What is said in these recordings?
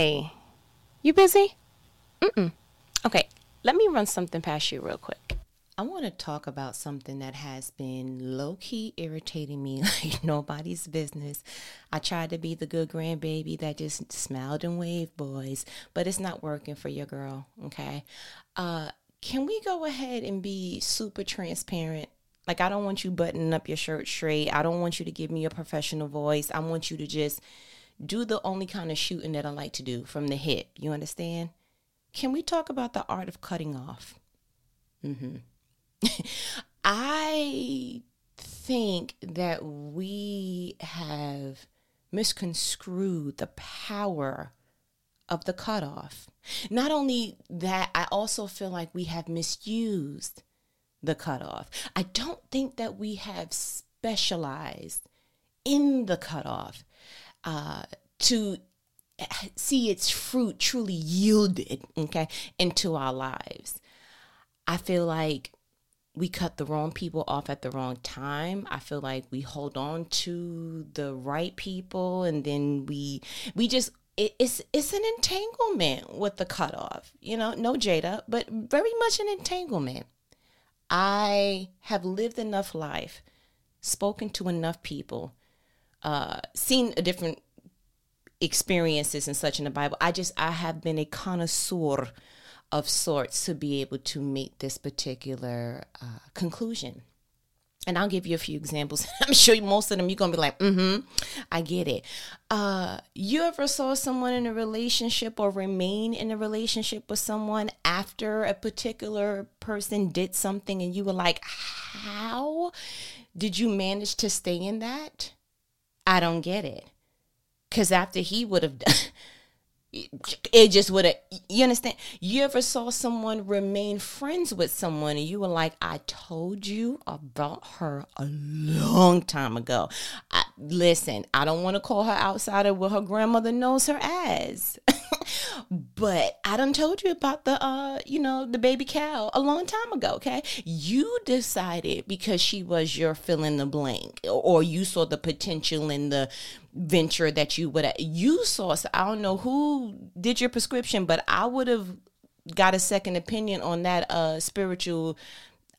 Hey, you busy? Mm-mm. Okay, let me run something past you real quick. I want to talk about something that has been low key irritating me like nobody's business. I tried to be the good grandbaby that just smiled and waved, boys, but it's not working for your girl, okay? Uh, can we go ahead and be super transparent? Like, I don't want you buttoning up your shirt straight. I don't want you to give me a professional voice. I want you to just do the only kind of shooting that I like to do from the hip. You understand? Can we talk about the art of cutting off? Mm-hmm. I think that we have misconstrued the power of the cutoff. Not only that, I also feel like we have misused the cutoff. I don't think that we have specialized in the cutoff uh, to see its fruit truly yielded, okay, into our lives. I feel like we cut the wrong people off at the wrong time. I feel like we hold on to the right people and then we we just it, it's it's an entanglement with the cutoff. You know, no Jada, but very much an entanglement. I have lived enough life, spoken to enough people, uh, seen a different experiences and such in the Bible. I just I have been a connoisseur of sorts to be able to make this particular uh, conclusion. And I'll give you a few examples. I'm sure most of them you're gonna be like, mm-hmm, I get it. Uh, you ever saw someone in a relationship or remain in a relationship with someone after a particular person did something and you were like, how did you manage to stay in that? I don't get it. Cause after he would have done it just would have you understand? You ever saw someone remain friends with someone and you were like i told you about her a long time ago. I, listen i don't want to call her outsider what her grandmother knows her as. But I done told you about the uh, you know, the baby cow a long time ago, okay? You decided because she was your fill in the blank, or you saw the potential in the venture that you would have you saw. I don't know who did your prescription, but I would have got a second opinion on that uh spiritual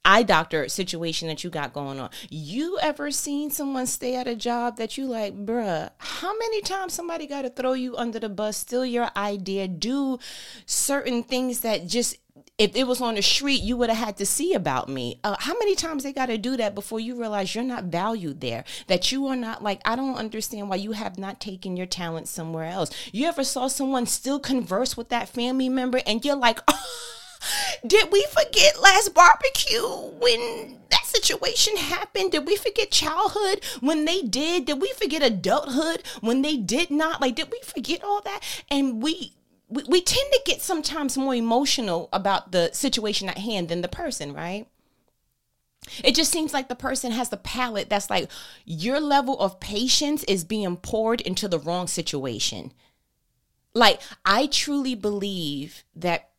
eye doctor situation that you got going on. You ever seen someone stay at a job that you like, bruh, how many times somebody got to throw you under the bus, steal your idea, do certain things that just if it was on the street, you would have had to see about me. Uh, how many times they got to do that before you realize you're not valued there? That you are not like, I don't understand why you have not taken your talent somewhere else. You ever saw someone still converse with that family member and you're like, oh, did we forget last barbecue when that situation happened? Did we forget childhood when they did? Did we forget adulthood when they did not? Like, did we forget all that? And we we, we tend to get sometimes more emotional about the situation at hand than the person, right? It just seems like the person has the palate that's like your level of patience is being poured into the wrong situation. Like, I truly believe that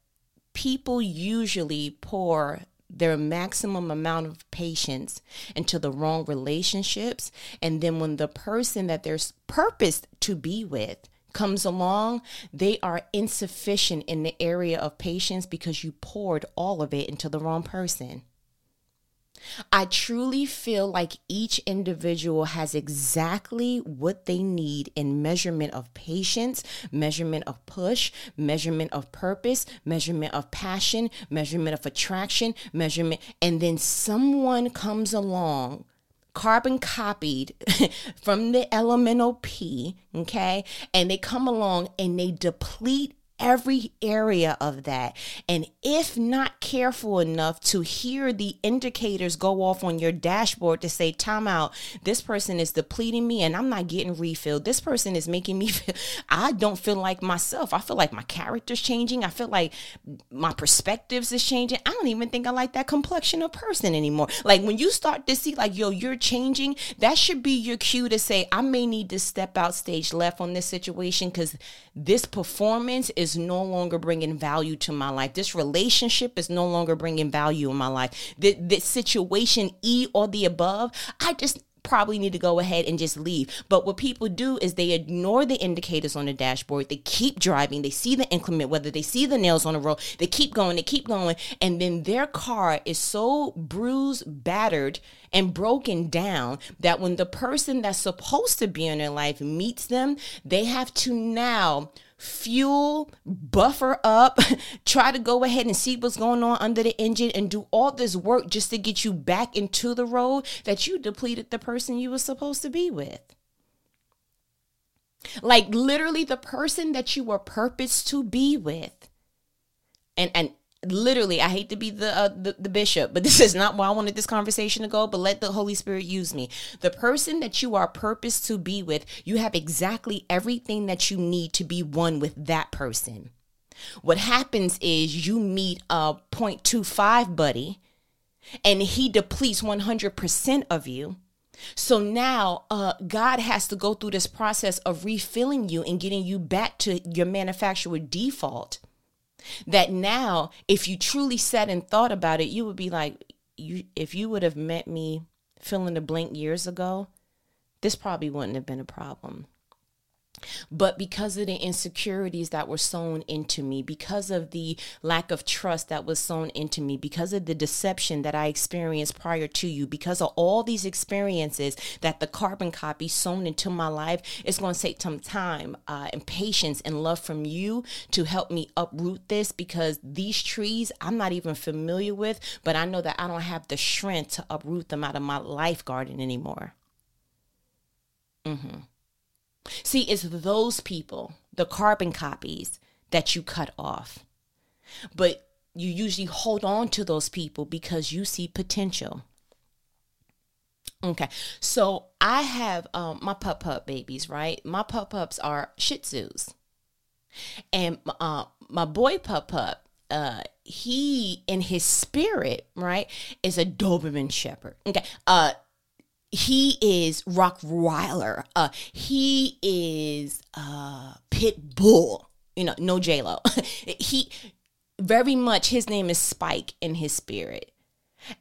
people usually pour their maximum amount of patience into the wrong relationships. And then when the person that they're purposed to be with comes along, they are insufficient in the area of patience because you poured all of it into the wrong person. I truly feel like each individual has exactly what they need in measurement of patience, measurement of push, measurement of purpose, measurement of passion, measurement of attraction, measurement. And then someone comes along carbon copied from the elemental P, okay? And they come along and they deplete every area of that. And if not careful enough to hear the indicators go off on your dashboard to say, time out, this person is depleting me and I'm not getting refilled. This person is making me feel, I don't feel like myself. I feel like my character's changing. I feel like my perspectives is changing. I don't even think I like that complexion of person anymore. Like when you start to see like, yo, you're changing, that should be your cue to say, I may need to step out stage left on this situation because this performance is no longer bringing value to my life. This relationship is no longer bringing value in my life. This, this situation, E or the above, I just probably need to go ahead and just leave. But what people do is they ignore the indicators on the dashboard. They keep driving. They see the inclement weather. They see the nails on the road. They keep going. They keep going. And then their car is so bruised, battered, and broken down that when the person that's supposed to be in their life meets them, they have to now fuel, buffer up, try to go ahead and see what's going on under the engine and do all this work just to get you back into the road that you depleted the person you were supposed to be with. Like literally the person that you were purposed to be with. And and literally i hate to be the, uh, the, the bishop but this is not where i wanted this conversation to go but let the holy spirit use me. The person that you are purposed to be with you have exactly everything that you need to be one with that person. What happens is you meet a 0.25 buddy and he depletes 100% of you. So now uh, God has to go through this process of refilling you and getting you back to your manufacturer default that now if you truly sat and thought about it you would be like you if you would have met me fill in the blank years ago this probably wouldn't have been a problem but because of the insecurities that were sown into me, because of the lack of trust that was sown into me, because of the deception that I experienced prior to you, because of all these experiences that the carbon copy sown into my life, it's going to take some time uh, and patience and love from you to help me uproot this because these trees I'm not even familiar with, but I know that I don't have the strength to uproot them out of my life garden anymore. Mm-hmm. See, it's those people, the carbon copies, that you cut off. But you usually hold on to those people because you see potential. Okay, so I have um, my pup pup babies, right? My pup pups are Shih Tzus, and uh, my boy pup pup, uh, he in his spirit, right, is a Doberman Shepherd. Okay, uh, he is Rottweiler. Uh, he is uh, Pit Bull. You know, no J Lo. he very much his name is Spike in his spirit.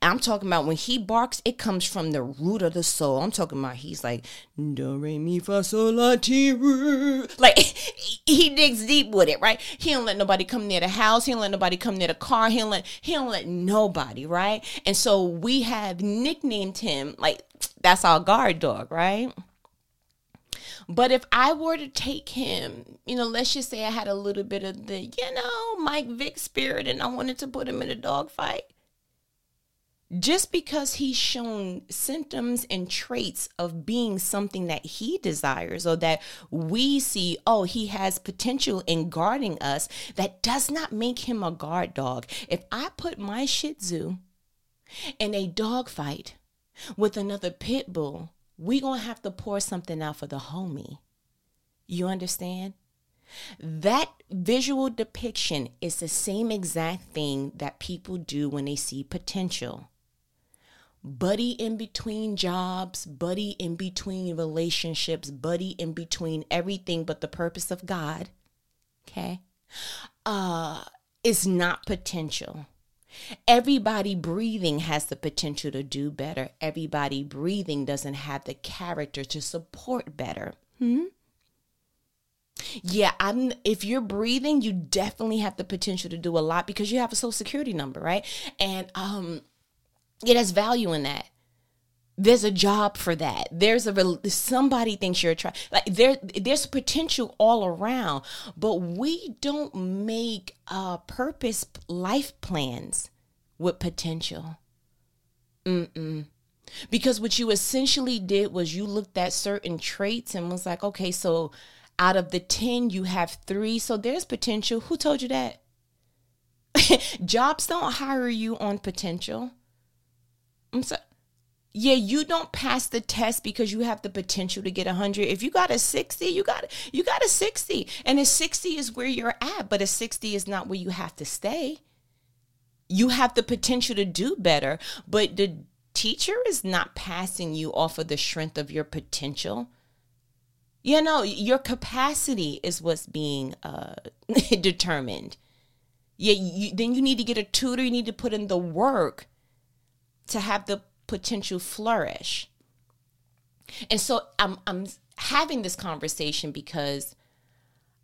I'm talking about when he barks, it comes from the root of the soul. I'm talking about he's like do re mi fa sol la ti Like he digs deep with it, right? He don't let nobody come near the house. He don't let nobody come near the car. He don't let he don't let nobody, right? And so we have nicknamed him like that's our guard dog, right? But if I were to take him, you know, let's just say I had a little bit of the, you know, Mike Vick spirit and I wanted to put him in a dog fight just because he's shown symptoms and traits of being something that he desires or that we see, oh, he has potential in guarding us, that does not make him a guard dog. If I put my Shih Tzu in a dog fight with another pit bull, we're gonna have to pour something out for the homie. You understand? That visual depiction is the same exact thing that people do when they see potential buddy in between jobs, buddy in between relationships, buddy in between everything but the purpose of God, okay, uh, is not potential. Everybody breathing has the potential to do better. Everybody breathing doesn't have the character to support better. Hmm? Yeah, I'm if you're breathing, you definitely have the potential to do a lot because you have a social security number, right? And um it has value in that. There's a job for that. There's a somebody thinks you're trying like there there's potential all around but we don't make uh purpose life plans with potential. Mm-mm. because what you essentially did was you looked at certain traits and was like okay so out of the 10 you have 3 so there's potential. Who told you that? Jobs don't hire you on potential I'm sorry. yeah, you don't pass the test because you have the potential to get a 100. If you got a 60, you got you got a 60. And a 60 is where you're at, but a 60 is not where you have to stay. You have the potential to do better, but the teacher is not passing you off of the strength of your potential. You know, your capacity is what's being uh, determined. Yeah, you, then you need to get a tutor, you need to put in the work to have the potential flourish. And so I'm I'm having this conversation because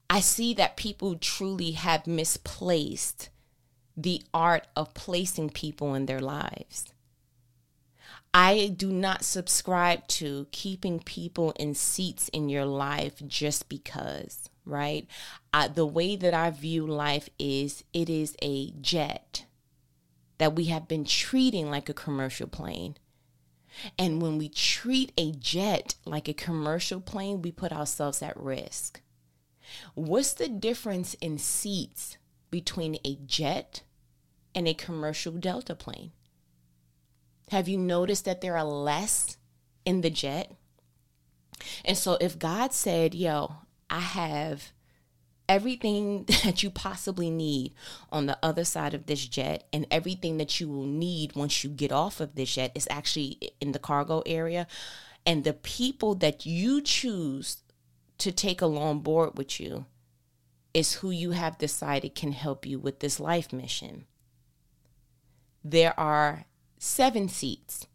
I see that people truly have misplaced the art of placing people in their lives. I do not subscribe to keeping people in seats in your life just because, right? I, the way that I view life is it is a jet that we have been treating like a commercial plane. And when we treat a jet like a commercial plane, we put ourselves at risk. What's the difference in seats between a jet and a commercial Delta plane? Have you noticed that there are less in the jet? And so if God said, yo, I have everything that you possibly need on the other side of this jet and everything that you will need once you get off of this jet is actually in the cargo area and the people that you choose to take along board with you is who you have decided can help you with this life mission there are seven seats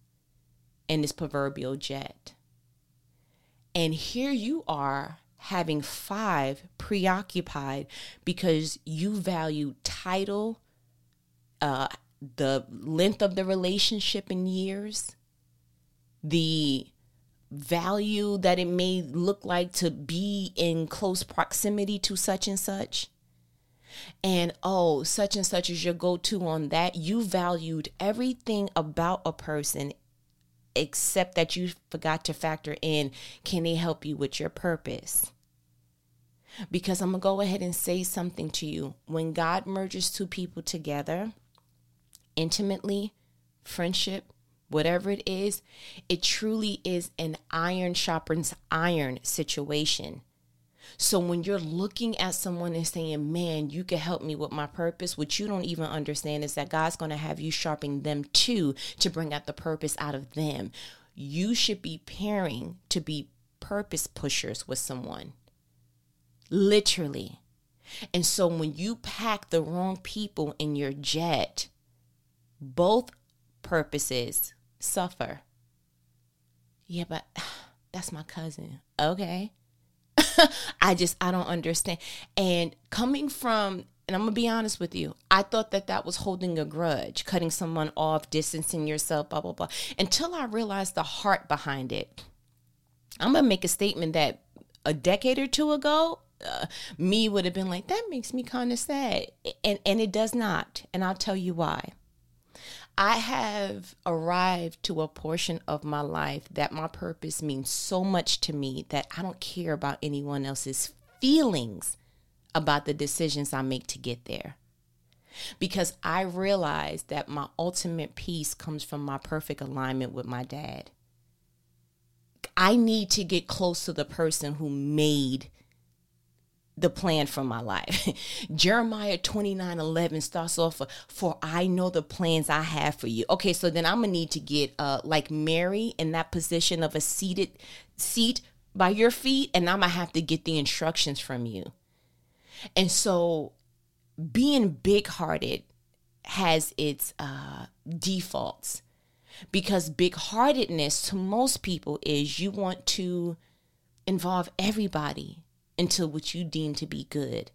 in this proverbial jet. And here you are having five preoccupied because you value title, uh, the length of the relationship in years, the value that it may look like to be in close proximity to such and such and oh, such and such is your go to on that. You valued everything about a person except that you forgot to factor in can they help you with your purpose? Because I'm going to go ahead and say something to you. When God merges two people together intimately, friendship, whatever it is, it truly is an iron sharpens iron situation. So when you're looking at someone and saying, man, you can help me with my purpose, what you don't even understand is that God's going to have you sharpen them too to bring out the purpose out of them. You should be pairing to be purpose pushers with someone. Literally. And so when you pack the wrong people in your jet, both purposes suffer. Yeah, but that's my cousin. Okay. I just, I don't understand. And coming from, and I'm gonna be honest with you, I thought that that was holding a grudge, cutting someone off, distancing yourself, blah, blah, blah, until I realized the heart behind it. I'm gonna make a statement that a decade or two ago, uh, me would have been like, that makes me kind of sad. And, and it does not. And I'll tell you why. I have arrived to a portion of my life that my purpose means so much to me that I don't care about anyone else's feelings about the decisions I make to get there. Because I realize that my ultimate peace comes from my perfect alignment with my dad. I need to get close to the person who made the plan for my life. Jeremiah 29 11 starts off, For I know the plans I have for you. Okay, so then I'm gonna need to get uh like Mary in that position of a seated seat by your feet, and I'm gonna have to get the instructions from you. And so being big hearted has its uh defaults because big heartedness to most people is you want to involve everybody into what you deem to be good.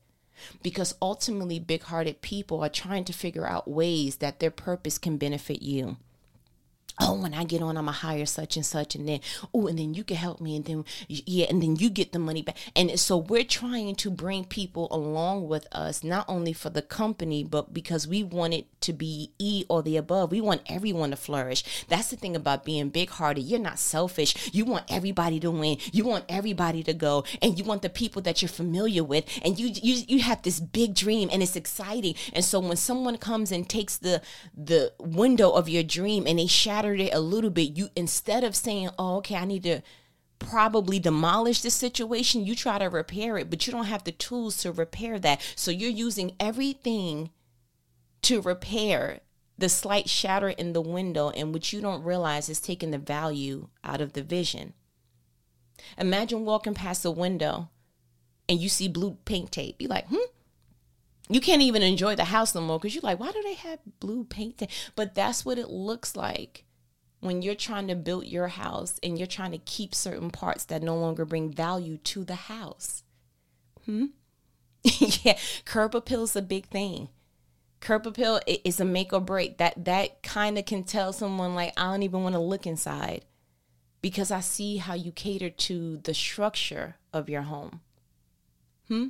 Because ultimately, big hearted people are trying to figure out ways that their purpose can benefit you oh when i get on i'm a hire such and such and then oh and then you can help me and then yeah and then you get the money back. And so we're trying to bring people along with us not only for the company but because we want it to be e or the above. We want everyone to flourish. That's the thing about being big hearted you're not selfish. You want everybody to win. You want everybody to go. And you want the people that you're familiar with. And you you, you have this big dream and it's exciting. And so when someone comes and takes the the window of your dream and they shatter it a little bit, you instead of saying, "Oh, okay, I need to probably demolish the situation," you try to repair it, but you don't have the tools to repair that. So you're using everything to repair the slight shatter in the window and what you don't realize is taking the value out of the vision. Imagine walking past a window and you see blue paint tape. Be like, hmm, you can't even enjoy the house no more because you're like, why do they have blue paint? tape? But that's what it looks like when you're trying to build your house and you're trying to keep certain parts that no longer bring value to the house? Hmm? yeah, curb appeal is a big thing. Curb appeal is a make or break. That that kind of can tell someone like I don't even want to look inside because I see how you cater to the structure of your home. Hmm?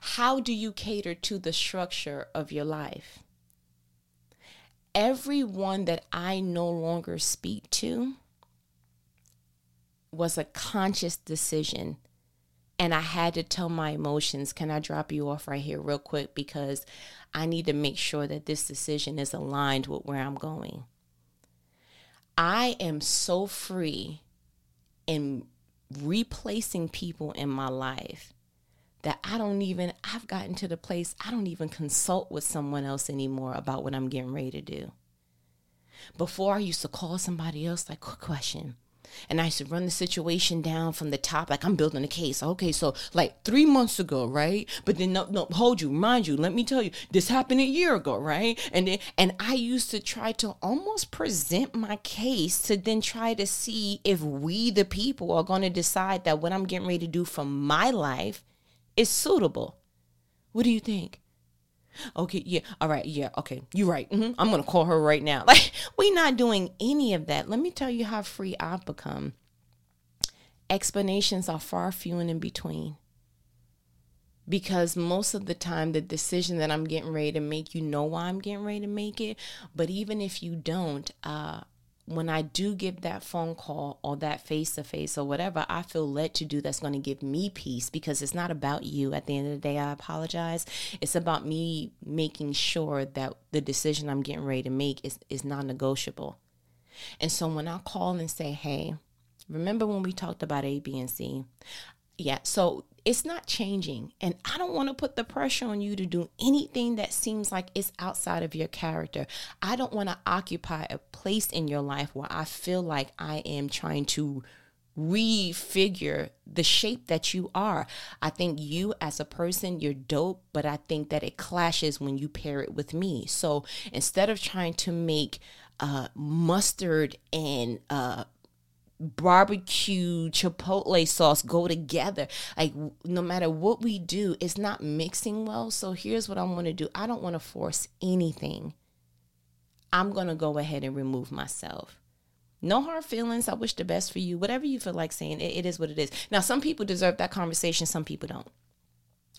How do you cater to the structure of your life? Everyone that I no longer speak to was a conscious decision. And I had to tell my emotions, can I drop you off right here, real quick? Because I need to make sure that this decision is aligned with where I'm going. I am so free in replacing people in my life that I don't even, I've gotten to the place I don't even consult with someone else anymore about what I'm getting ready to do. Before I used to call somebody else, like, quick question. And I used to run the situation down from the top, like I'm building a case. Okay, so like three months ago, right? But then no, no, hold you, mind you, let me tell you, this happened a year ago, right? And then and I used to try to almost present my case to then try to see if we the people are to decide that what I'm getting ready to do for my life is suitable. What do you think? Okay, yeah, all right, yeah, okay, you're right. Mm-hmm. I'm gonna call her right now. Like, we're not doing any of that. Let me tell you how free I've become. Explanations are far few and in between. Because most of the time, the decision that I'm getting ready to make, you know why I'm getting ready to make it. But even if you don't, uh, when I do give that phone call or that face to face or whatever I feel led to do that's going to give me peace because it's not about you at the end of the day. I apologize. It's about me making sure that the decision I'm getting ready to make is, is non negotiable. And so when I call and say, hey, remember when we talked about A, B, and C? Yeah, so it's not changing. And I don't want to put the pressure on you to do anything that seems like it's outside of your character. I don't want to occupy a place in your life where I feel like I am trying to refigure the shape that you are. I think you as a person, you're dope, but I think that it clashes when you pair it with me. So instead of trying to make uh, mustard and uh, barbecue chipotle sauce go together. Like no matter what we do it's not mixing well. So here's what i want to do. I don't want to force anything. I'm going to go ahead and remove myself. No hard feelings. I wish the best for you. Whatever you feel like saying it, it is what it is. Now some people deserve that conversation. Some people don't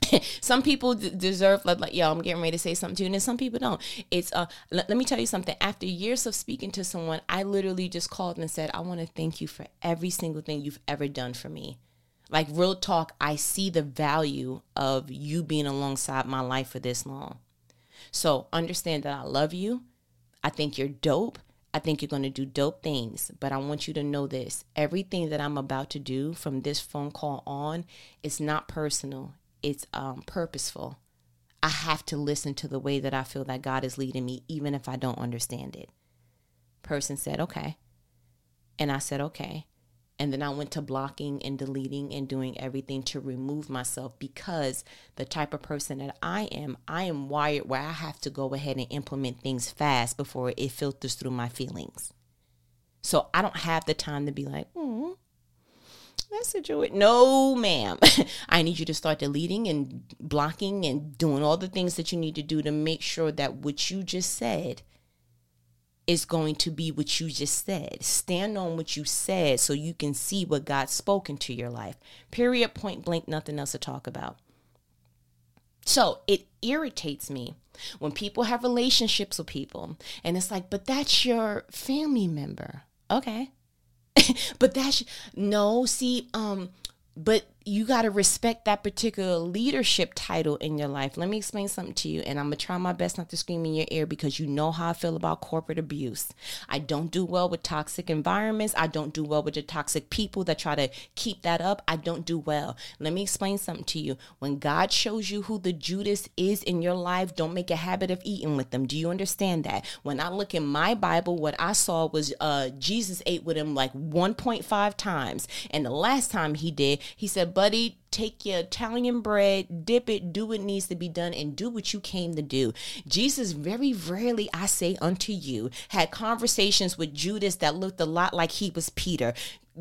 some people d- deserve like, like, yo, I'm getting ready to say something to you, and some people don't. It's uh, let, let me tell you something. After years of speaking to someone, I literally just called and said, I want to thank you for every single thing you've ever done for me. Like real talk, I see the value of you being alongside my life for this long. So understand that I love you. I think you're dope. I think you're going to do dope things, but I want you to know this. Everything that I'm about to do from this phone call on is not personal it's um, purposeful. I have to listen to the way that I feel that God is leading me, even if I don't understand it. Person said, okay. And I said, okay. And then I went to blocking and deleting and doing everything to remove myself because the type of person that I am, I am wired where I have to go ahead and implement things fast before it filters through my feelings. So I don't have the time to be like, mm, message or it. No, ma'am. I need you to start deleting and blocking and doing all the things that you need to do to make sure that what you just said is going to be what you just said. Stand on what you said so you can see what God's spoken to your life. Period, point blank, nothing else to talk about. So it irritates me when people have relationships with people and it's like, but that's your family member. Okay. but that's no see um but you got to respect that particular leadership title in your life. Let me explain something to you, and I'm gonna try my best not to scream in your ear because you know how I feel about corporate abuse. I don't do well with toxic environments. I don't do well with the toxic people that try to keep that up. I don't do well. Let me explain something to you. When God shows you who the Judas is in your life, don't make a habit of eating with them. Do you understand that? When I look in my Bible, what I saw was uh, Jesus ate with him like 1.5 times, and the last time he did, he said, said, buddy, take your Italian bread, dip it, do what needs to be done, and do what you came to do. Jesus, very rarely, I say unto you, had conversations with Judas that looked a lot like he was Peter.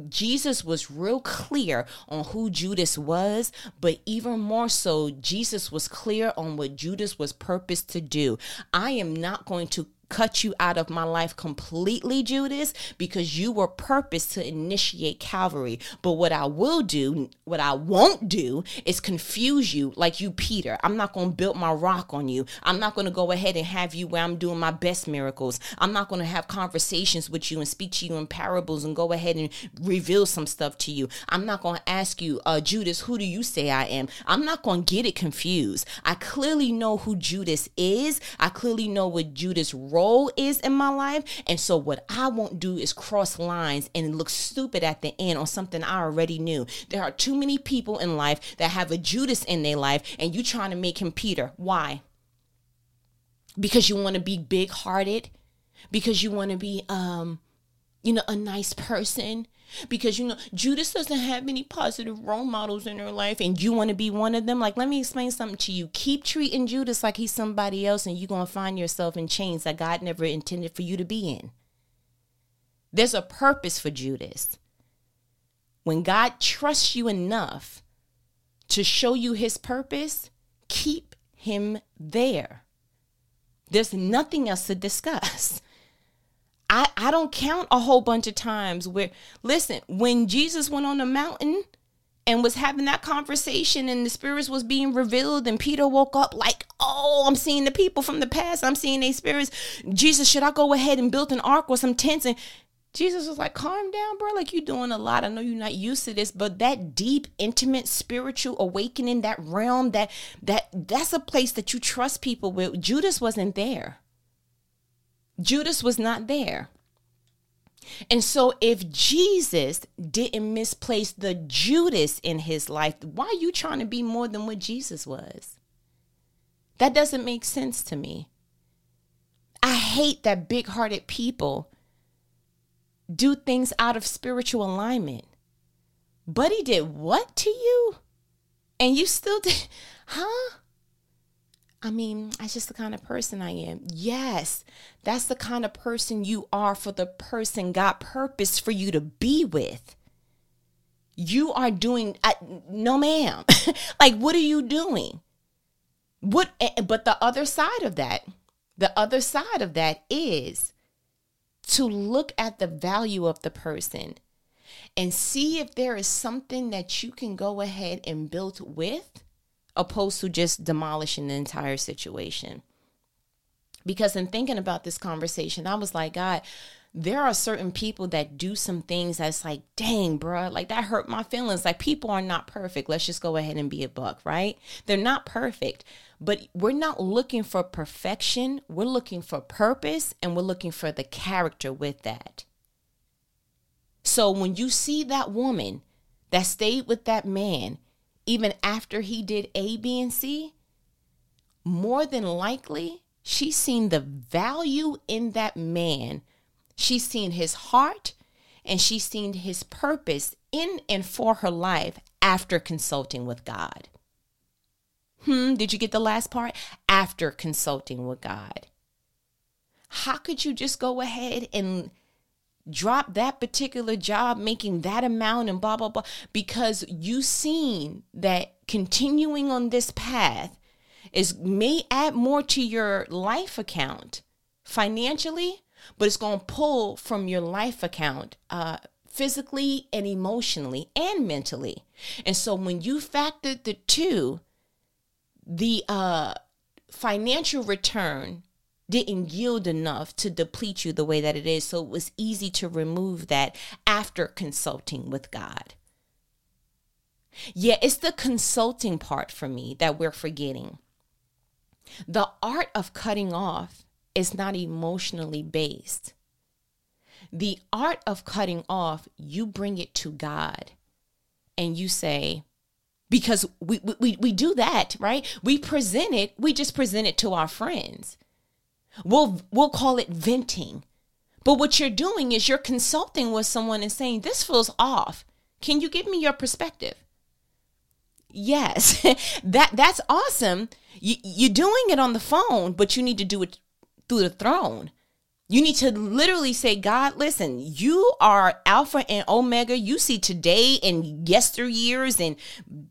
Jesus was real clear on who Judas was, but even more so, Jesus was clear on what Judas was purposed to do. I am not going to cut you out of my life completely, Judas, because you were purposed to initiate Calvary. But what I will do, what I won't do, is confuse you like you, Peter. I'm not going to build my rock on you. I'm not going to go ahead and have you where I'm doing my best miracles. I'm not going to have conversations with you and speak to you in parables and go ahead and reveal some stuff to you. I'm not going to ask you, uh, Judas, who do you say I am? I'm not going to get it confused. I clearly know who Judas is. I clearly know what Judas' role role is in my life. And so what I won't do is cross lines and look stupid at the end on something I already knew. There are too many people in life that have a Judas in their life and you trying to make him Peter. Why? Because you want to be big hearted, because you want to be um you know a nice person because you know Judas doesn't have any positive role models in her life and you want to be one of them. Like let me explain something to you. Keep treating Judas like he's somebody else and you're going to find yourself in chains that God never intended for you to be in. There's a purpose for Judas. When God trusts you enough to show you his purpose keep him there. There's nothing else to discuss I, I don't count a whole bunch of times where, listen, when Jesus went on the mountain and was having that conversation and the spirits was being revealed and Peter woke up like, oh, I'm seeing the people from the past. I'm seeing their spirits. Jesus, should I go ahead and build an ark or some tents? And Jesus was like, calm down, bro. Like you're doing a lot. I know you're not used to this, but that deep, intimate, spiritual awakening, that realm, that that that's a place that you trust people with. Judas wasn't there. Judas was not there. And so, if Jesus didn't misplace the Judas in his life, why are you trying to be more than what Jesus was? That doesn't make sense to me. I hate that big hearted people do things out of spiritual alignment. Buddy did what to you? And you still did, huh? I mean, that's just the kind of person I am. Yes, that's the kind of person you are for the person God purpose for you to be with. You are doing, I, no, ma'am. like, what are you doing? What, eh, eh, but the other side of that, the other side of that is to look at the value of the person and see if there is something that you can go ahead and build with opposed to just demolishing the entire situation. Because in thinking about this conversation, I was like, God, there are certain people that do some things that's like, dang, bro, like that hurt my feelings. Like people are not perfect. Let's just go ahead and be a buck, right? They're not perfect, but we're not looking for perfection. We're looking for purpose and we're looking for the character with that. So when you see that woman that stayed with that man even after he did A, B, and C, more than likely, she's seen the value in that man. She's seen his heart and she's seen his purpose in and for her life after consulting with God. Hmm, did you get the last part? After consulting with God. How could you just go ahead and drop that particular job making that amount and blah blah blah because you seen that continuing on this path is may add more to your life account financially but it's going to pull from your life account uh, physically and emotionally and mentally. And so when you factor the two the uh, financial return didn't yield enough to deplete you the way that it is. So it was easy to remove that after consulting with God. Yeah, it's the consulting part for me that we're forgetting. The art of cutting off is not emotionally based. The art of cutting off, you bring it to God and you say, because we, we, we do that, right? We present it, we just present it to our friends. We'll we'll call it venting. But what you're doing is you're consulting with someone and saying, This feels off. Can you give me your perspective? Yes, that that's awesome. You, you're doing it on the phone, but you need to do it through the throne. You need to literally say, God, listen, you are Alpha and Omega. You see today and yesteryears and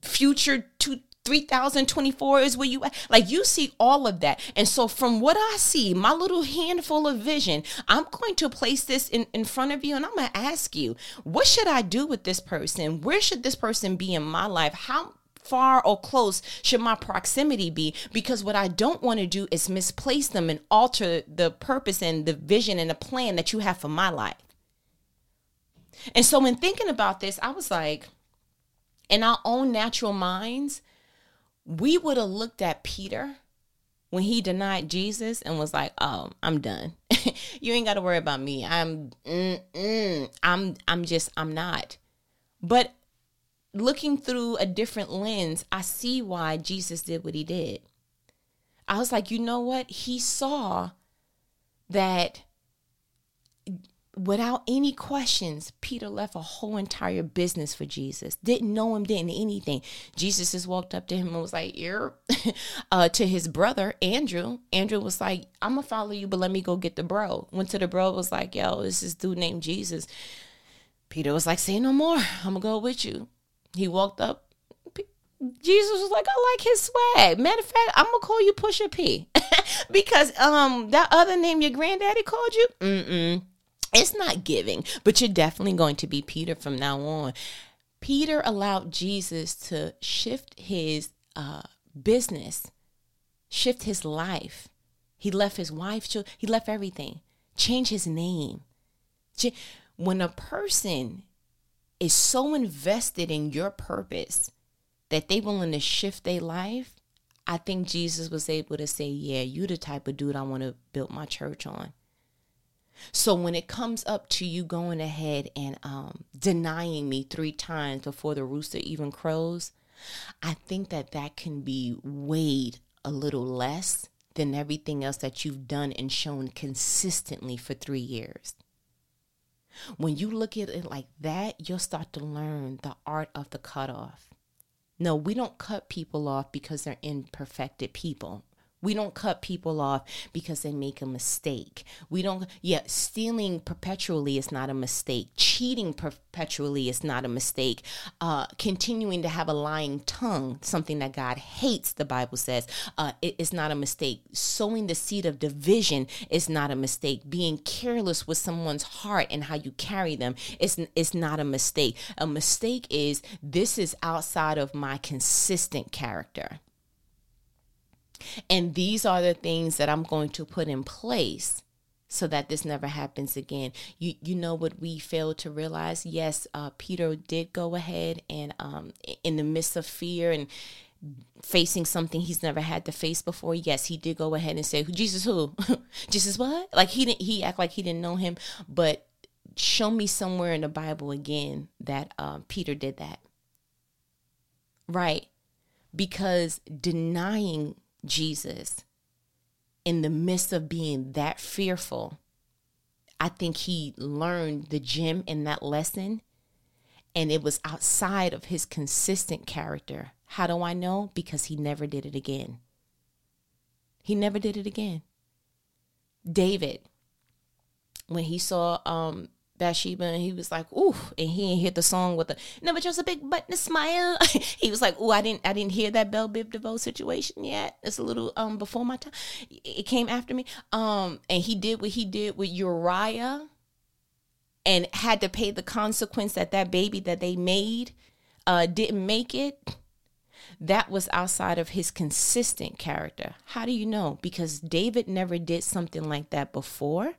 future two, 3024 is where you at. like you see all of that and so from what i see my little handful of vision i'm going to place this in, in front of you and i'm going to ask you what should i do with this person where should this person be in my life how far or close should my proximity be? Because what I don't want to do is misplace them and alter the purpose and the vision and the plan that you have for my life. And so, when thinking about this, I was like, in our own natural minds, we would have looked at Peter when he denied Jesus and was like, "Oh, I'm done. you ain't got to worry about me. I'm, I'm, I'm just, I'm not." But looking through a different lens, I see why Jesus did what he did. I was like, you know what? He saw that without any questions, Peter left a whole entire business for Jesus. Didn't know him, didn't anything. Jesus just walked up to him and was like, "You're," uh, to his brother Andrew. Andrew was like, "I'm gonna follow you, but let me go get the bro." Went to the bro, was like, "Yo, this is dude named Jesus." Peter was like, "Say no more. I'm gonna go with you." He walked up. Jesus was like, I like his swag. Matter of fact, I'm gonna call you Pusha P because um that other name your granddaddy called you, mm it's not giving, but you're definitely going to be Peter from now on. Peter allowed Jesus to shift his uh, business, shift his life. He left his wife, he left everything, change his name. When a person is so invested in your purpose that they willing to shift their life, I think Jesus was able to say, "Yeah, you the type of dude I want to build my church on." So when it comes up to you going ahead and um, denying me three times before the rooster even crows, I think that that can be weighed a little less than everything else that you've done and shown consistently for three years. When you look at it like that, you'll start to learn the art of the cutoff. No, we don't cut people off because they're imperfected people. We don't cut people off because they make a mistake. We don't, yeah, stealing perpetually is not a mistake. Cheating perpetually is not a mistake. Uh, continuing to have a lying tongue, something that God hates, the Bible says, uh, it is not a mistake. Sowing the seed of division is not a mistake. Being careless with someone's heart and how you carry them is, is not a mistake. A mistake is this is outside of my consistent character. And these are the things that I'm going to put in place so that this never happens again. You you know what we failed to realize? Yes, uh, Peter did go ahead and um, in the midst of fear and facing something he's never had to face before. Yes, he did go ahead and say, "Jesus, who? Jesus, what?" Like he didn't. He act like he didn't know him. But show me somewhere in the Bible again that um, Peter did that. Right, because denying Jesus in the midst of being that fearful, I think he learned the gem in that lesson and it was outside of his consistent character. How do I know? Because he never did it again. He never did it again. David, when he saw um, Bathsheba and he was like, ooh, and he didn't hit the song with a never just a big button a smile. he was like, ooh, I didn't I didn't hear that Bell Biv DeVoe situation yet. It's a little um before my time. It came after me. Um, and he did what he did with Uriah and had to pay the consequence that that baby that they made uh didn't make it. That was outside of his consistent character. How do you know? Because David never did something like that before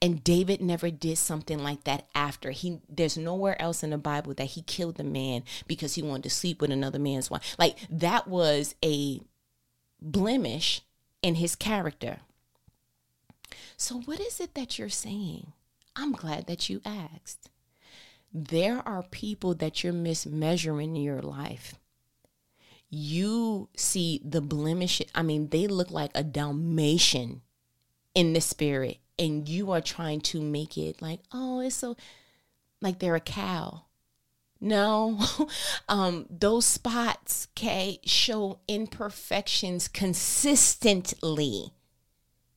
and David never did something like that after. He there's nowhere else in the Bible that he killed the man because he wanted to sleep with another man's wife. Like that was a blemish in his character. So what is it that you're saying? I'm glad that you asked. There are people that you're mismeasuring in your life. You see the blemish. I mean, they look like a Dalmatian in the spirit and you are trying to make it like, oh, it's so like they're a cow. No, um, those spots, okay, show imperfections consistently.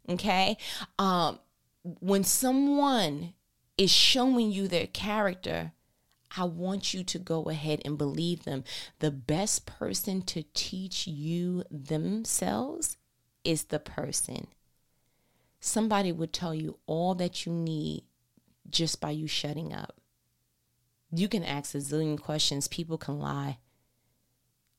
Okay, um, when someone is showing you their character, I want you to go ahead and believe them. The best person to teach you themselves is the person. Somebody would tell you all that you need just by you shutting up. You can ask a zillion questions, people can lie.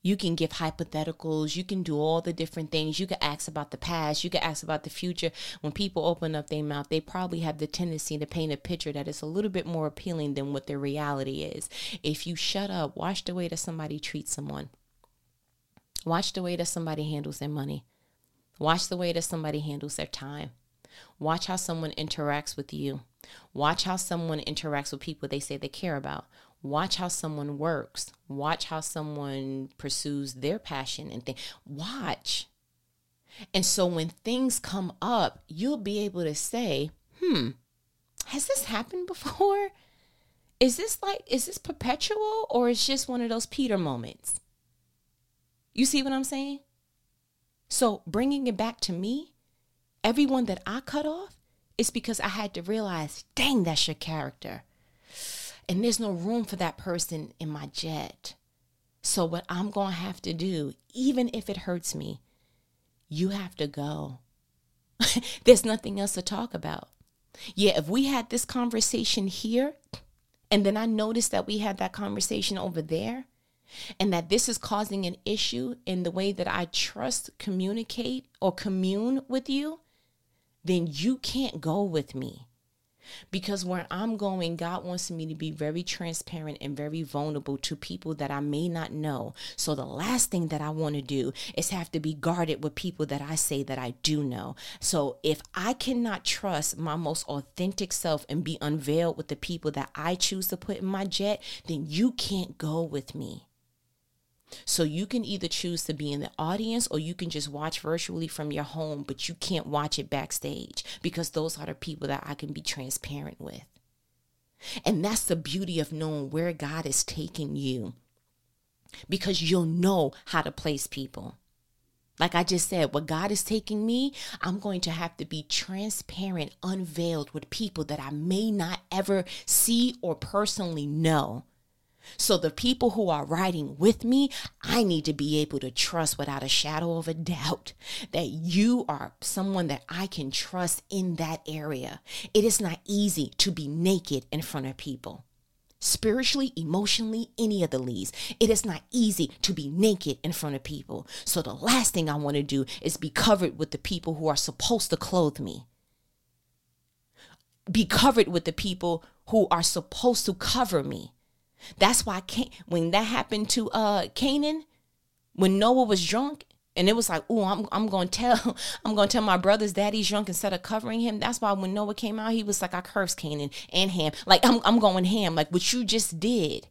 You can give hypotheticals. You can do all the different things. You can ask about the past. You can ask about the future. When people open up their mouth, they probably have the tendency to paint a picture that is a little bit more appealing than what their reality is. If you shut up, watch the way that somebody treats someone. Watch the way that somebody handles their money. Watch the way that somebody handles their time. Watch how someone interacts with you. Watch how someone interacts with people they say they care about. Watch how someone works. Watch how someone pursues their passion and things. Watch. And so when things come up, you'll be able to say, hmm, has this happened before? Is this like, is this perpetual or is just one of those Peter moments? You see what I'm saying? So bringing it back to me, everyone that I cut off, is because I had to realize, dang, that's your character. And there's no room for that person in my jet. So, what I'm going to have to do, even if it hurts me, you have to go. there's nothing else to talk about. Yeah, if we had this conversation here, and then I noticed that we had that conversation over there, and that this is causing an issue in the way that I trust, communicate, or commune with you, then you can't go with me. Because where I'm going, God wants me to be very transparent and very vulnerable to people that I may not know. So the last thing that I want to do is have to be guarded with people that I say that I do know. So if I cannot trust my most authentic self and be unveiled with the people that I choose to put in my jet, then you can't go with me. So you can either choose to be in the audience or you can just watch virtually from your home, but you can't watch it backstage because those are the people that I can be transparent with. And that's the beauty of knowing where God is taking you because you'll know how to place people. Like I just said, where God is taking me, I'm going to have to be transparent, unveiled with people that I may not ever see or personally know. So the people who are riding with me, I need to be able to trust without a shadow of a doubt that you are someone that I can trust in that area. It is not easy to be naked in front of people. Spiritually, emotionally, any of the leads. It is not easy to be naked in front of people. So the last thing I want to do is be covered with the people who are supposed to clothe me. Be covered with the people who are supposed to cover me. That's why Can- when that happened to uh Canaan, when Noah was drunk, and it was like, oh, I'm I'm gonna tell I'm gonna tell my brother's daddy's drunk instead of covering him. That's why when Noah came out, he was like, I cursed Canaan and Ham. Like I'm I'm going ham, like what you just did.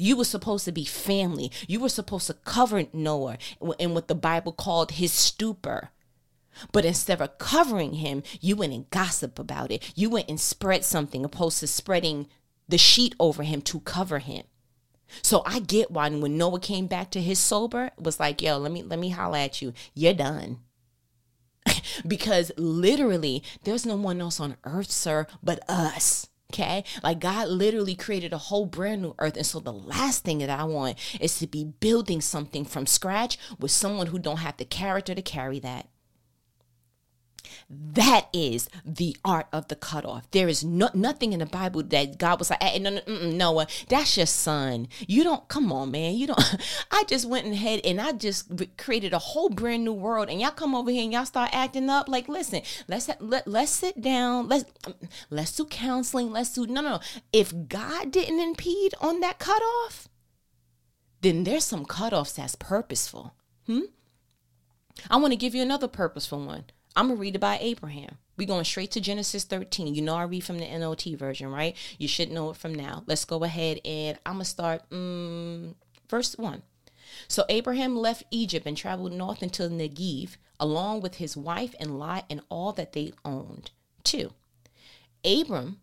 You were supposed to be family. You were supposed to cover Noah in what the Bible called his stupor. But instead of covering him, you went and gossip about it. You went and spread something opposed to spreading the sheet over him to cover him. So I get why when Noah came back to his sober, was like, yo, let me let me holler at you. You're done. because literally there's no one else on earth, sir, but us. Okay. Like God literally created a whole brand new earth. And so the last thing that I want is to be building something from scratch with someone who don't have the character to carry that. That is the art of the cutoff. There is no, nothing in the Bible that God was like, hey, no, no, Noah, that's your son. You don't, come on, man. You don't, I just went ahead and I just created a whole brand new world. And y'all come over here and y'all start acting up. Like, listen, let's, let, let's sit down. Let's, um, let's do counseling. Let's do, no, no, no. If God didn't impede on that cutoff, then there's some cutoffs that's purposeful. Hmm? I want to give you another purposeful one. I'm to read about Abraham. We're going straight to Genesis 13. You know, I read from the NLT version, right? You should know it from now. Let's go ahead and I'm to start um, verse 1. So Abraham left Egypt and traveled north until Negev, along with his wife and Lot and all that they owned. 2. Abram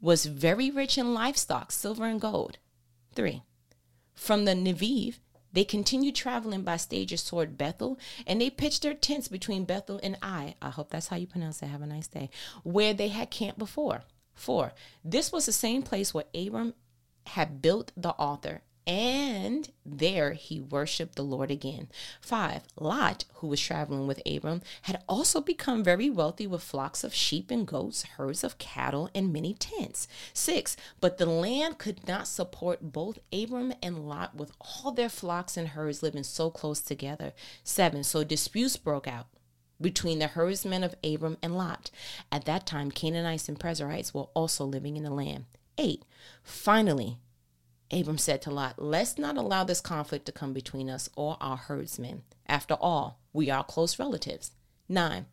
was very rich in livestock, silver and gold. 3. From the Negev, they continued traveling by stages toward Bethel, and they pitched their tents between Bethel and Ai. I hope that's how you pronounce it. Have a nice day. Where they had camped before. Four. This was the same place where Abram had built the altar and there he worshiped the Lord again. Five, Lot, who was traveling with Abram, had also become very wealthy with flocks of sheep and goats, herds of cattle, and many tents. Six, but the land could not support both Abram and Lot with all their flocks and herds living so close together. Seven, so disputes broke out between the herdsmen of Abram and Lot. At that time, Canaanites and Perizzites were also living in the land. 8. Finally, Abram said to Lot, Let's not allow this conflict to come between us or our herdsmen. After all, we are close relatives. 9.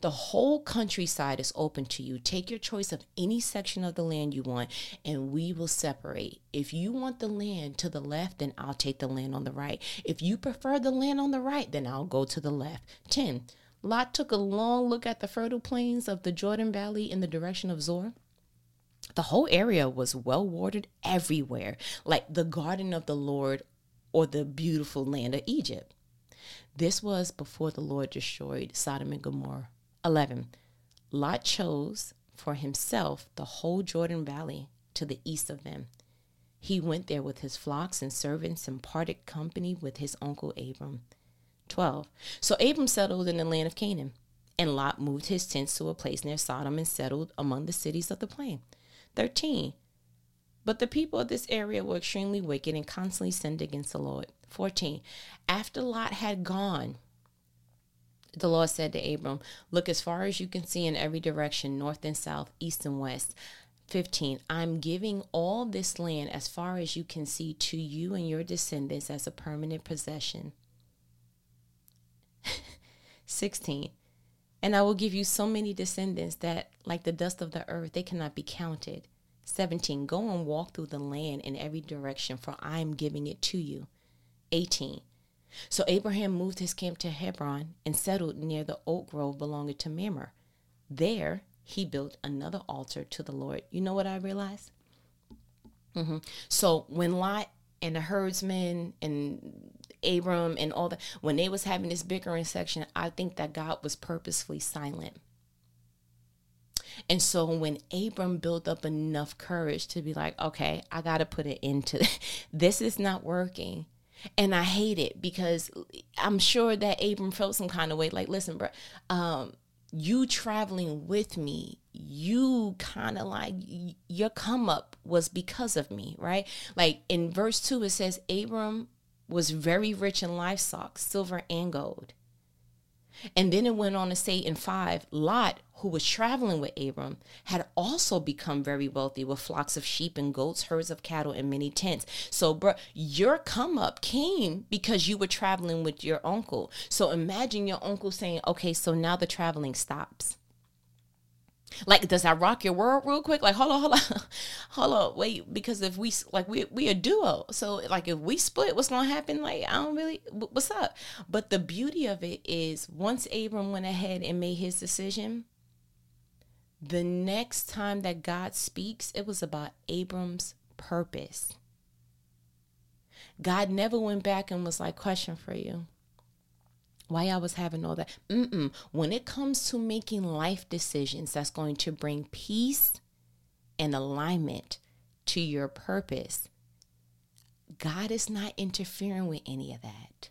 The whole countryside is open to you. Take your choice of any section of the land you want, and we will separate. If you want the land to the left, then I'll take the land on the right. If you prefer the land on the right, then I'll go to the left. 10. Lot took a long look at the fertile plains of the Jordan Valley in the direction of Zoar. The whole area was well watered everywhere, like the garden of the Lord or the beautiful land of Egypt. This was before the Lord destroyed Sodom and Gomorrah. 11. Lot chose for himself the whole Jordan Valley to the east of them. He went there with his flocks and servants and parted company with his uncle Abram. 12. So Abram settled in the land of Canaan, and Lot moved his tents to a place near Sodom and settled among the cities of the plain. 13. But the people of this area were extremely wicked and constantly sinned against the Lord. 14. After Lot had gone, the Lord said to Abram, Look as far as you can see in every direction, north and south, east and west. 15. I'm giving all this land as far as you can see to you and your descendants as a permanent possession. 16. And I will give you so many descendants that, like the dust of the earth, they cannot be counted. 17. Go and walk through the land in every direction, for I am giving it to you. 18. So Abraham moved his camp to Hebron and settled near the oak grove belonging to Mamre. There he built another altar to the Lord. You know what I realized? Mm-hmm. So when Lot and the herdsmen and Abram and all that, when they was having this bickering section, I think that God was purposefully silent. And so when Abram built up enough courage to be like, okay, I got to put it into this is not working. And I hate it because I'm sure that Abram felt some kind of way like, listen, bro, um, you traveling with me, you kind of like your come up was because of me, right? Like in verse 2, it says, Abram was very rich in livestock, silver and gold. And then it went on to say in 5, Lot, who was traveling with Abram, had also become very wealthy with flocks of sheep and goats, herds of cattle, and many tents. So, bro, your come up came because you were traveling with your uncle. So imagine your uncle saying, okay, so now the traveling stops. Like, does that rock your world real quick? Like, hold on, hold on, hold on, wait. Because if we like we we a duo, so like if we split, what's gonna happen? Like, I don't really, what's up? But the beauty of it is, once Abram went ahead and made his decision, the next time that God speaks, it was about Abram's purpose. God never went back and was like, question for you why I was having all that. Mm-mm. When it comes to making life decisions that's going to bring peace and alignment to your purpose, God is not interfering with any of that.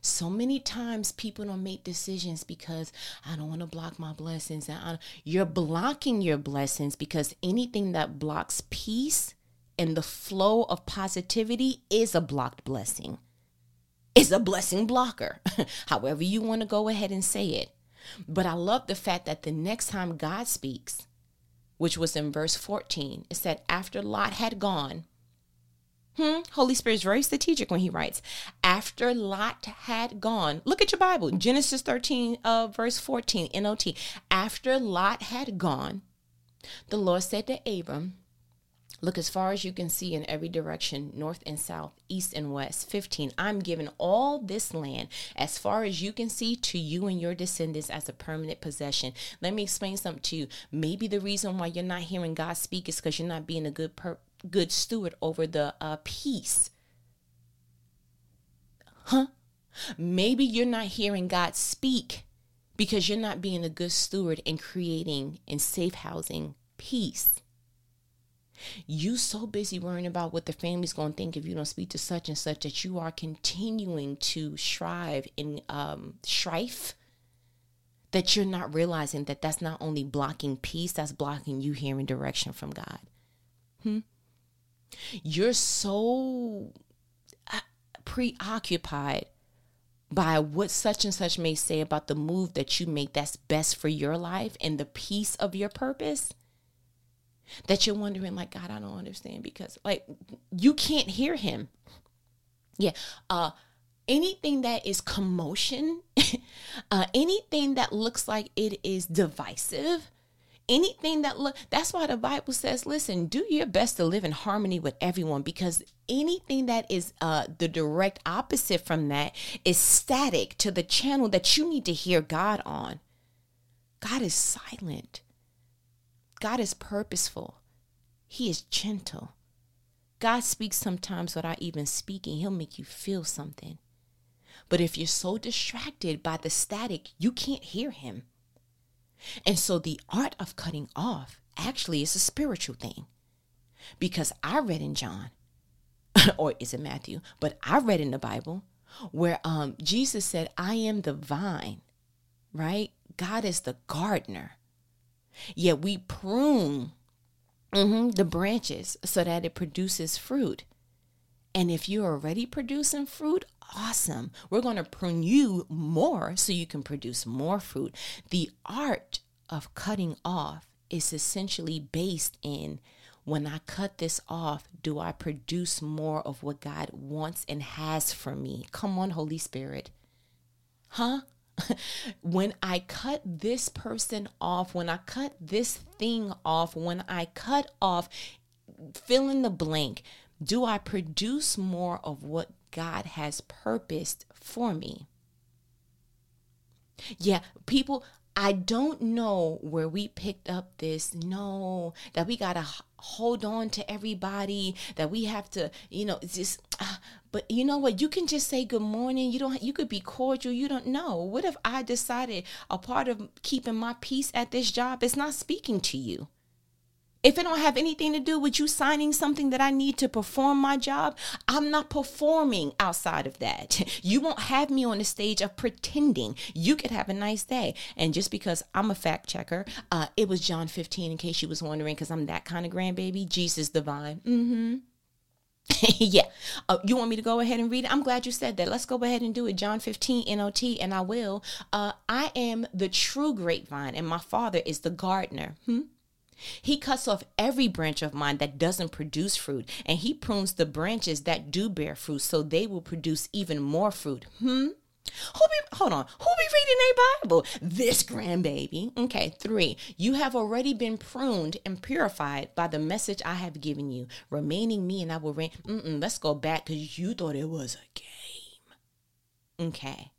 So many times people don't make decisions because I don't want to block my blessings. And you're blocking your blessings because anything that blocks peace and the flow of positivity is a blocked blessing is a blessing blocker, however you want to go ahead and say it. But I love the fact that the next time God speaks, which was in verse 14, it said, After Lot had gone, hmm, Holy Spirit is very strategic when he writes, After Lot had gone, look at your Bible, Genesis 13, uh, verse 14, NLT. After Lot had gone, the Lord said to Abram, Look as far as you can see in every direction, north and south, east and west. 15. I'm giving all this land as far as you can see to you and your descendants as a permanent possession. Let me explain something to you. Maybe the reason why you're not hearing God speak is because you're not being a good per- good steward over the uh, peace. Huh? Maybe you're not hearing God speak because you're not being a good steward in creating and safe housing peace. You so busy worrying about what the family's going to think if you don't speak to such and such that you are continuing to strive in um, strife that you're not realizing that that's not only blocking peace, that's blocking you hearing direction from God. Hmm? You're so uh, preoccupied by what such and such may say about the move that you make that's best for your life and the peace of your purpose that you're wondering like god i don't understand because like you can't hear him. Yeah uh anything that is commotion uh anything that looks like it is divisive anything that look that's why the bible says listen do your best to live in harmony with everyone because anything that is uh the direct opposite from that is static to the channel that you need to hear god on. God is silent god is purposeful he is gentle god speaks sometimes without even speaking he'll make you feel something but if you're so distracted by the static you can't hear him and so the art of cutting off actually is a spiritual thing. Because I read in John, or is it Matthew? But I read in the Bible where um, Jesus said, I am the vine, right? God is the gardener. Yet we prune mm-hmm, the branches so that it produces fruit. And if you're already producing fruit, awesome. We're going to prune you more so you can produce more fruit. The art of cutting off is essentially based in when I cut this off, do I produce more of what God wants and has for me? Come on, Holy Spirit. Huh? when I cut this person off, when I cut this thing off, when I cut off, fill in the blank, do I produce more of what God has purposed for me. Yeah, people, I don't know where we picked up this no, that we got to hold on to everybody, that we have to, you know, just, uh, but you know what? You can just say good morning. You don't, you could be cordial. You don't know. What if I decided a part of keeping my peace at this job is not speaking to you? If it don't have anything to do with you signing something that I need to perform my job, I'm not performing outside of that. You won't have me on the stage of pretending. You could have a nice day. And just because I'm a fact checker, uh, it was John 15, in case you was wondering, because I'm that kind of grandbaby. Jesus divine. Mm-hmm. yeah. Uh, you want me to go ahead and read it? I'm glad you said that. Let's go ahead and do it. John 15, NLT, and I will. Uh, I am the true grapevine, and my father is the gardener. Hmm? He cuts off every branch of mine that doesn't produce fruit, and he prunes the branches that do bear fruit so they will produce even more fruit. Hmm? Who be hold on? Who be reading a Bible? This grandbaby. Okay, three. You have already been pruned and purified by the message I have given you. Remaining me, and I will reign. Mm-mm, let's go back because you thought it was a game. Okay.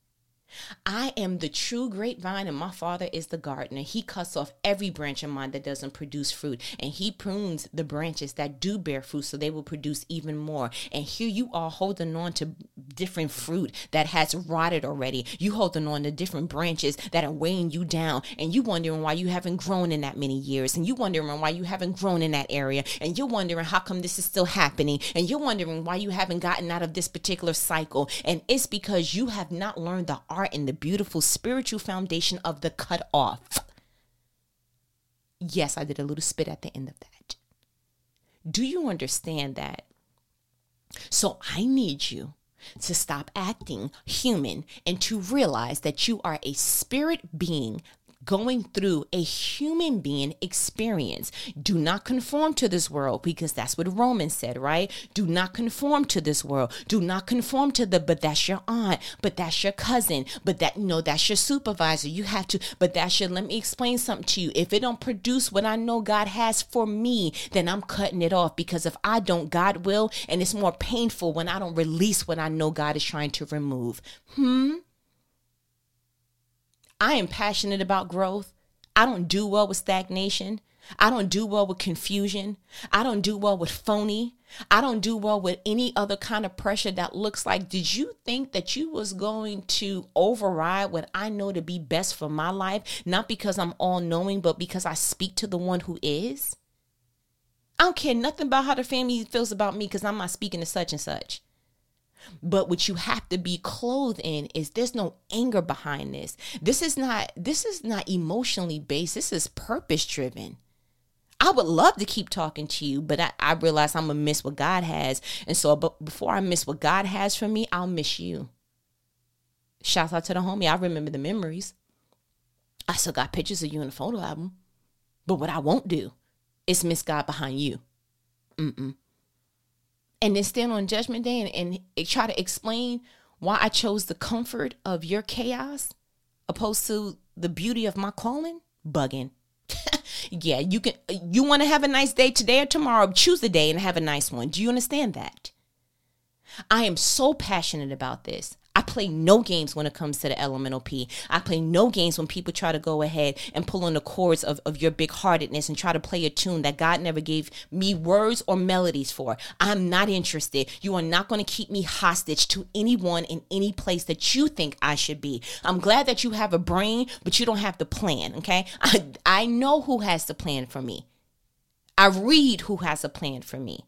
I am the true grapevine, and my father is the gardener. He cuts off every branch of mine that doesn't produce fruit, and he prunes the branches that do bear fruit so they will produce even more. And here you are holding on to different fruit that has rotted already. You holding on to different branches that are weighing you down, and you wondering why you haven't grown in that many years, and you wondering why you haven't grown in that area, and you're wondering how come this is still happening, and you're wondering why you haven't gotten out of this particular cycle. And it's because you have not learned the art and the beautiful spiritual foundation of the cut off. Yes, I did a little spit at the end of that. Do you understand that? So I need you to stop acting human and to realize that you are a spirit being going through a human being experience. Do not conform to this world because that's what Romans said, right? Do not conform to this world. Do not conform to the, but that's your aunt, but that's your cousin, but that, no, that's your supervisor. You have to, but that's your, let me explain something to you. If it don't produce what I know God has for me, then I'm cutting it off because if I don't, God will. And it's more painful when I don't release what I know God is trying to remove. Hmm? I am passionate about growth. I don't do well with stagnation. I don't do well with confusion. I don't do well with phony. I don't do well with any other kind of pressure that looks like, did you think that you was going to override what I know to be best for my life? Not because I'm all knowing, but because I speak to the one who is? I don't care nothing about how the family feels about me because I'm not speaking to such and such. But what you have to be clothed in is there's no anger behind this. This is not this is not emotionally based. This is purpose driven. I would love to keep talking to you, but I, I realize I'm gonna miss what God has. And so but before I miss what God has for me, I'll miss you. Shouts out to the homie. I remember the memories. I still got pictures of you in the photo album. But what I won't do is miss God behind you. Mm-mm. And then stand on judgment day and, and try to explain why I chose the comfort of your chaos opposed to the beauty of my calling, bugging. yeah, you can uh, you want to have a nice day today or tomorrow, choose a day and have a nice one. Do you understand that? I am so passionate about this. I play no games when it comes to the elemental P. I play no games when people try to go ahead and pull on the chords of, of your big heartedness and try to play a tune that God never gave me words or melodies for. I'm not interested. You are not going to keep me hostage to anyone in any place that you think I should be. I'm glad that you have a brain, but you don't have the plan, okay? I, I know who has the plan for me. I read who has a plan for me.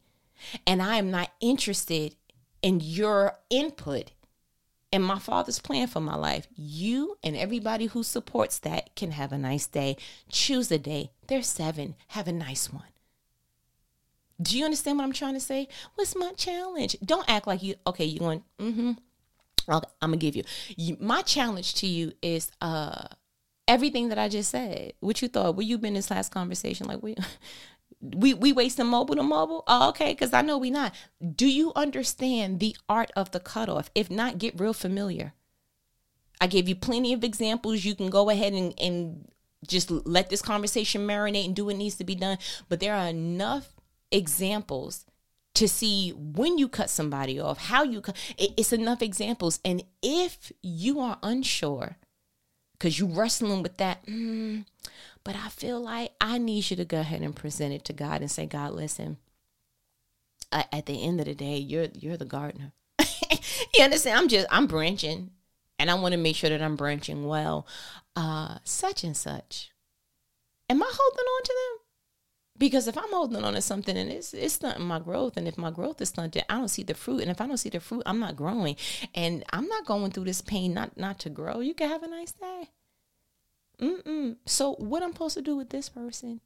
And I am not interested in your input and my father's plan for my life. You and everybody who supports that can have a nice day. Choose a day. There's seven. Have a nice one. Do you understand what I'm trying to say? What's my challenge? Don't act like you, okay, you going, mm-hmm. I'm gonna give you. you. My challenge to you is uh everything that I just said. What you thought? Where you been in this last conversation? Like we we we wasting mobile to mobile? Oh, okay because i know we not. Do you understand the art of the cutoff? If not get real familiar. I gave you plenty of examples. You can go ahead and, and just let this conversation marinate and do what needs to be done. But there are enough examples to see when you cut somebody off how you cut it's enough examples. And if you are unsure because you wrestling with that mm, but I feel like I need you to go ahead and present it to God and say, God, listen. At the end of the day, you're you're the gardener. you understand? I'm just I'm branching, and I want to make sure that I'm branching well. Uh, such and such. Am I holding on to them? Because if I'm holding on to something and it's it's stunting my growth, and if my growth is stunted, I don't see the fruit. And if I don't see the fruit, I'm not growing. And I'm not going through this pain not not to grow. You can have a nice day. Mm-mm. So what I'm supposed to do with this person?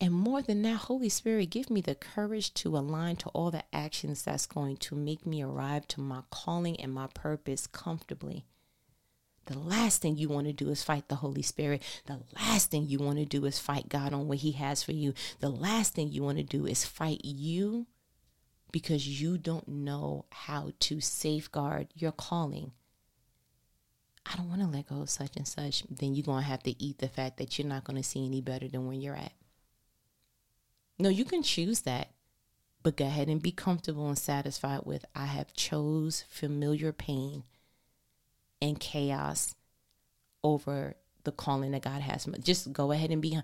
And more than that, Holy Spirit, give me the courage to align to all the actions that's going to make me arrive to my calling and my purpose comfortably. The last thing you want to do is fight the Holy Spirit. The last thing you want to do is fight God on what He has for you. The last thing you want to do is fight you because you don't know how to safeguard your calling I don't want to let go of such and such, then you're going to have to eat the fact that you're not going to see any better than where you're at. No, you can choose that, but go ahead and be comfortable and satisfied with I have chose familiar pain and chaos over the calling that God has. Just go ahead and be.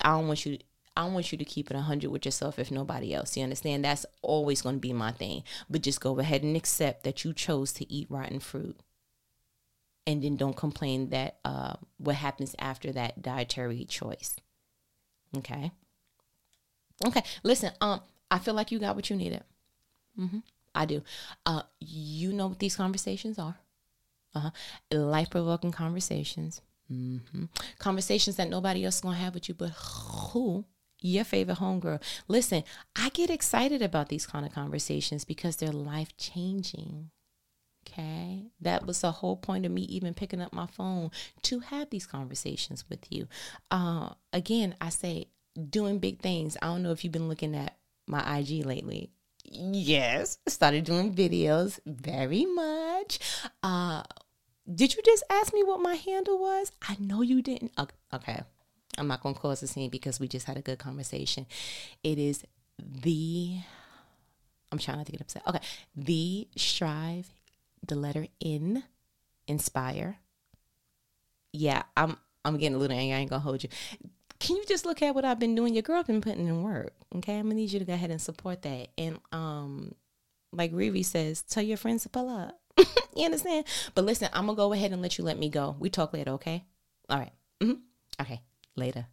I don't want you. To, I want you to keep it 100 with yourself if nobody else. You understand? That's always going to be my thing. But just go ahead and accept that you chose to eat rotten fruit and then don't complain that uh, what happens after that dietary choice. Okay. Okay. Listen. Um, I feel like you got what you needed. Mm-hmm. I do. Uh, you know what these conversations are. Uh-huh. Life provoking conversations. Mm-hmm. Conversations that nobody else is gonna have with you, but who? Your favorite homegirl. Listen, I get excited about these kind of conversations because they're life changing. Okay. That was the whole point of me even picking up my phone to have these conversations with you. Uh, again, I say doing big things. I don't know if you've been looking at my IG lately. Yes, started doing videos very much. Uh, did you just ask me what my handle was? I know you didn't. Okay. I'm not going to cause a scene because we just had a good conversation. It is the, I'm trying not to get upset. Okay. The Strive the letter N, inspire. Yeah, I'm I'm getting a little angry. I ain't gonna hold you. Can you just look at what I've been doing? Your girl been putting in work. Okay, I'm gonna need you to go ahead and support that. And um, like Riri says, tell your friends to pull up. you understand? But listen, I'm gonna go ahead and let you let me go. We talk later, okay? All right. mm-hmm. Okay, later.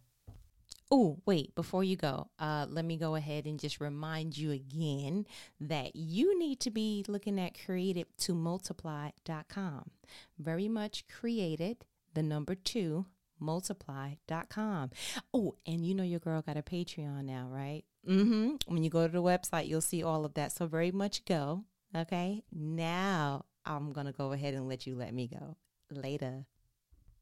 Oh, wait, before you go, uh, let me go ahead and just remind you again that you need to be looking at created2multiply.com. Very much created, the number two, multiply.com. Oh, and you know your girl got a Patreon now, right? Mm-hmm. When you go to the website, you'll see all of that. So very much go. Okay. Now I'm going to go ahead and let you let me go. Later.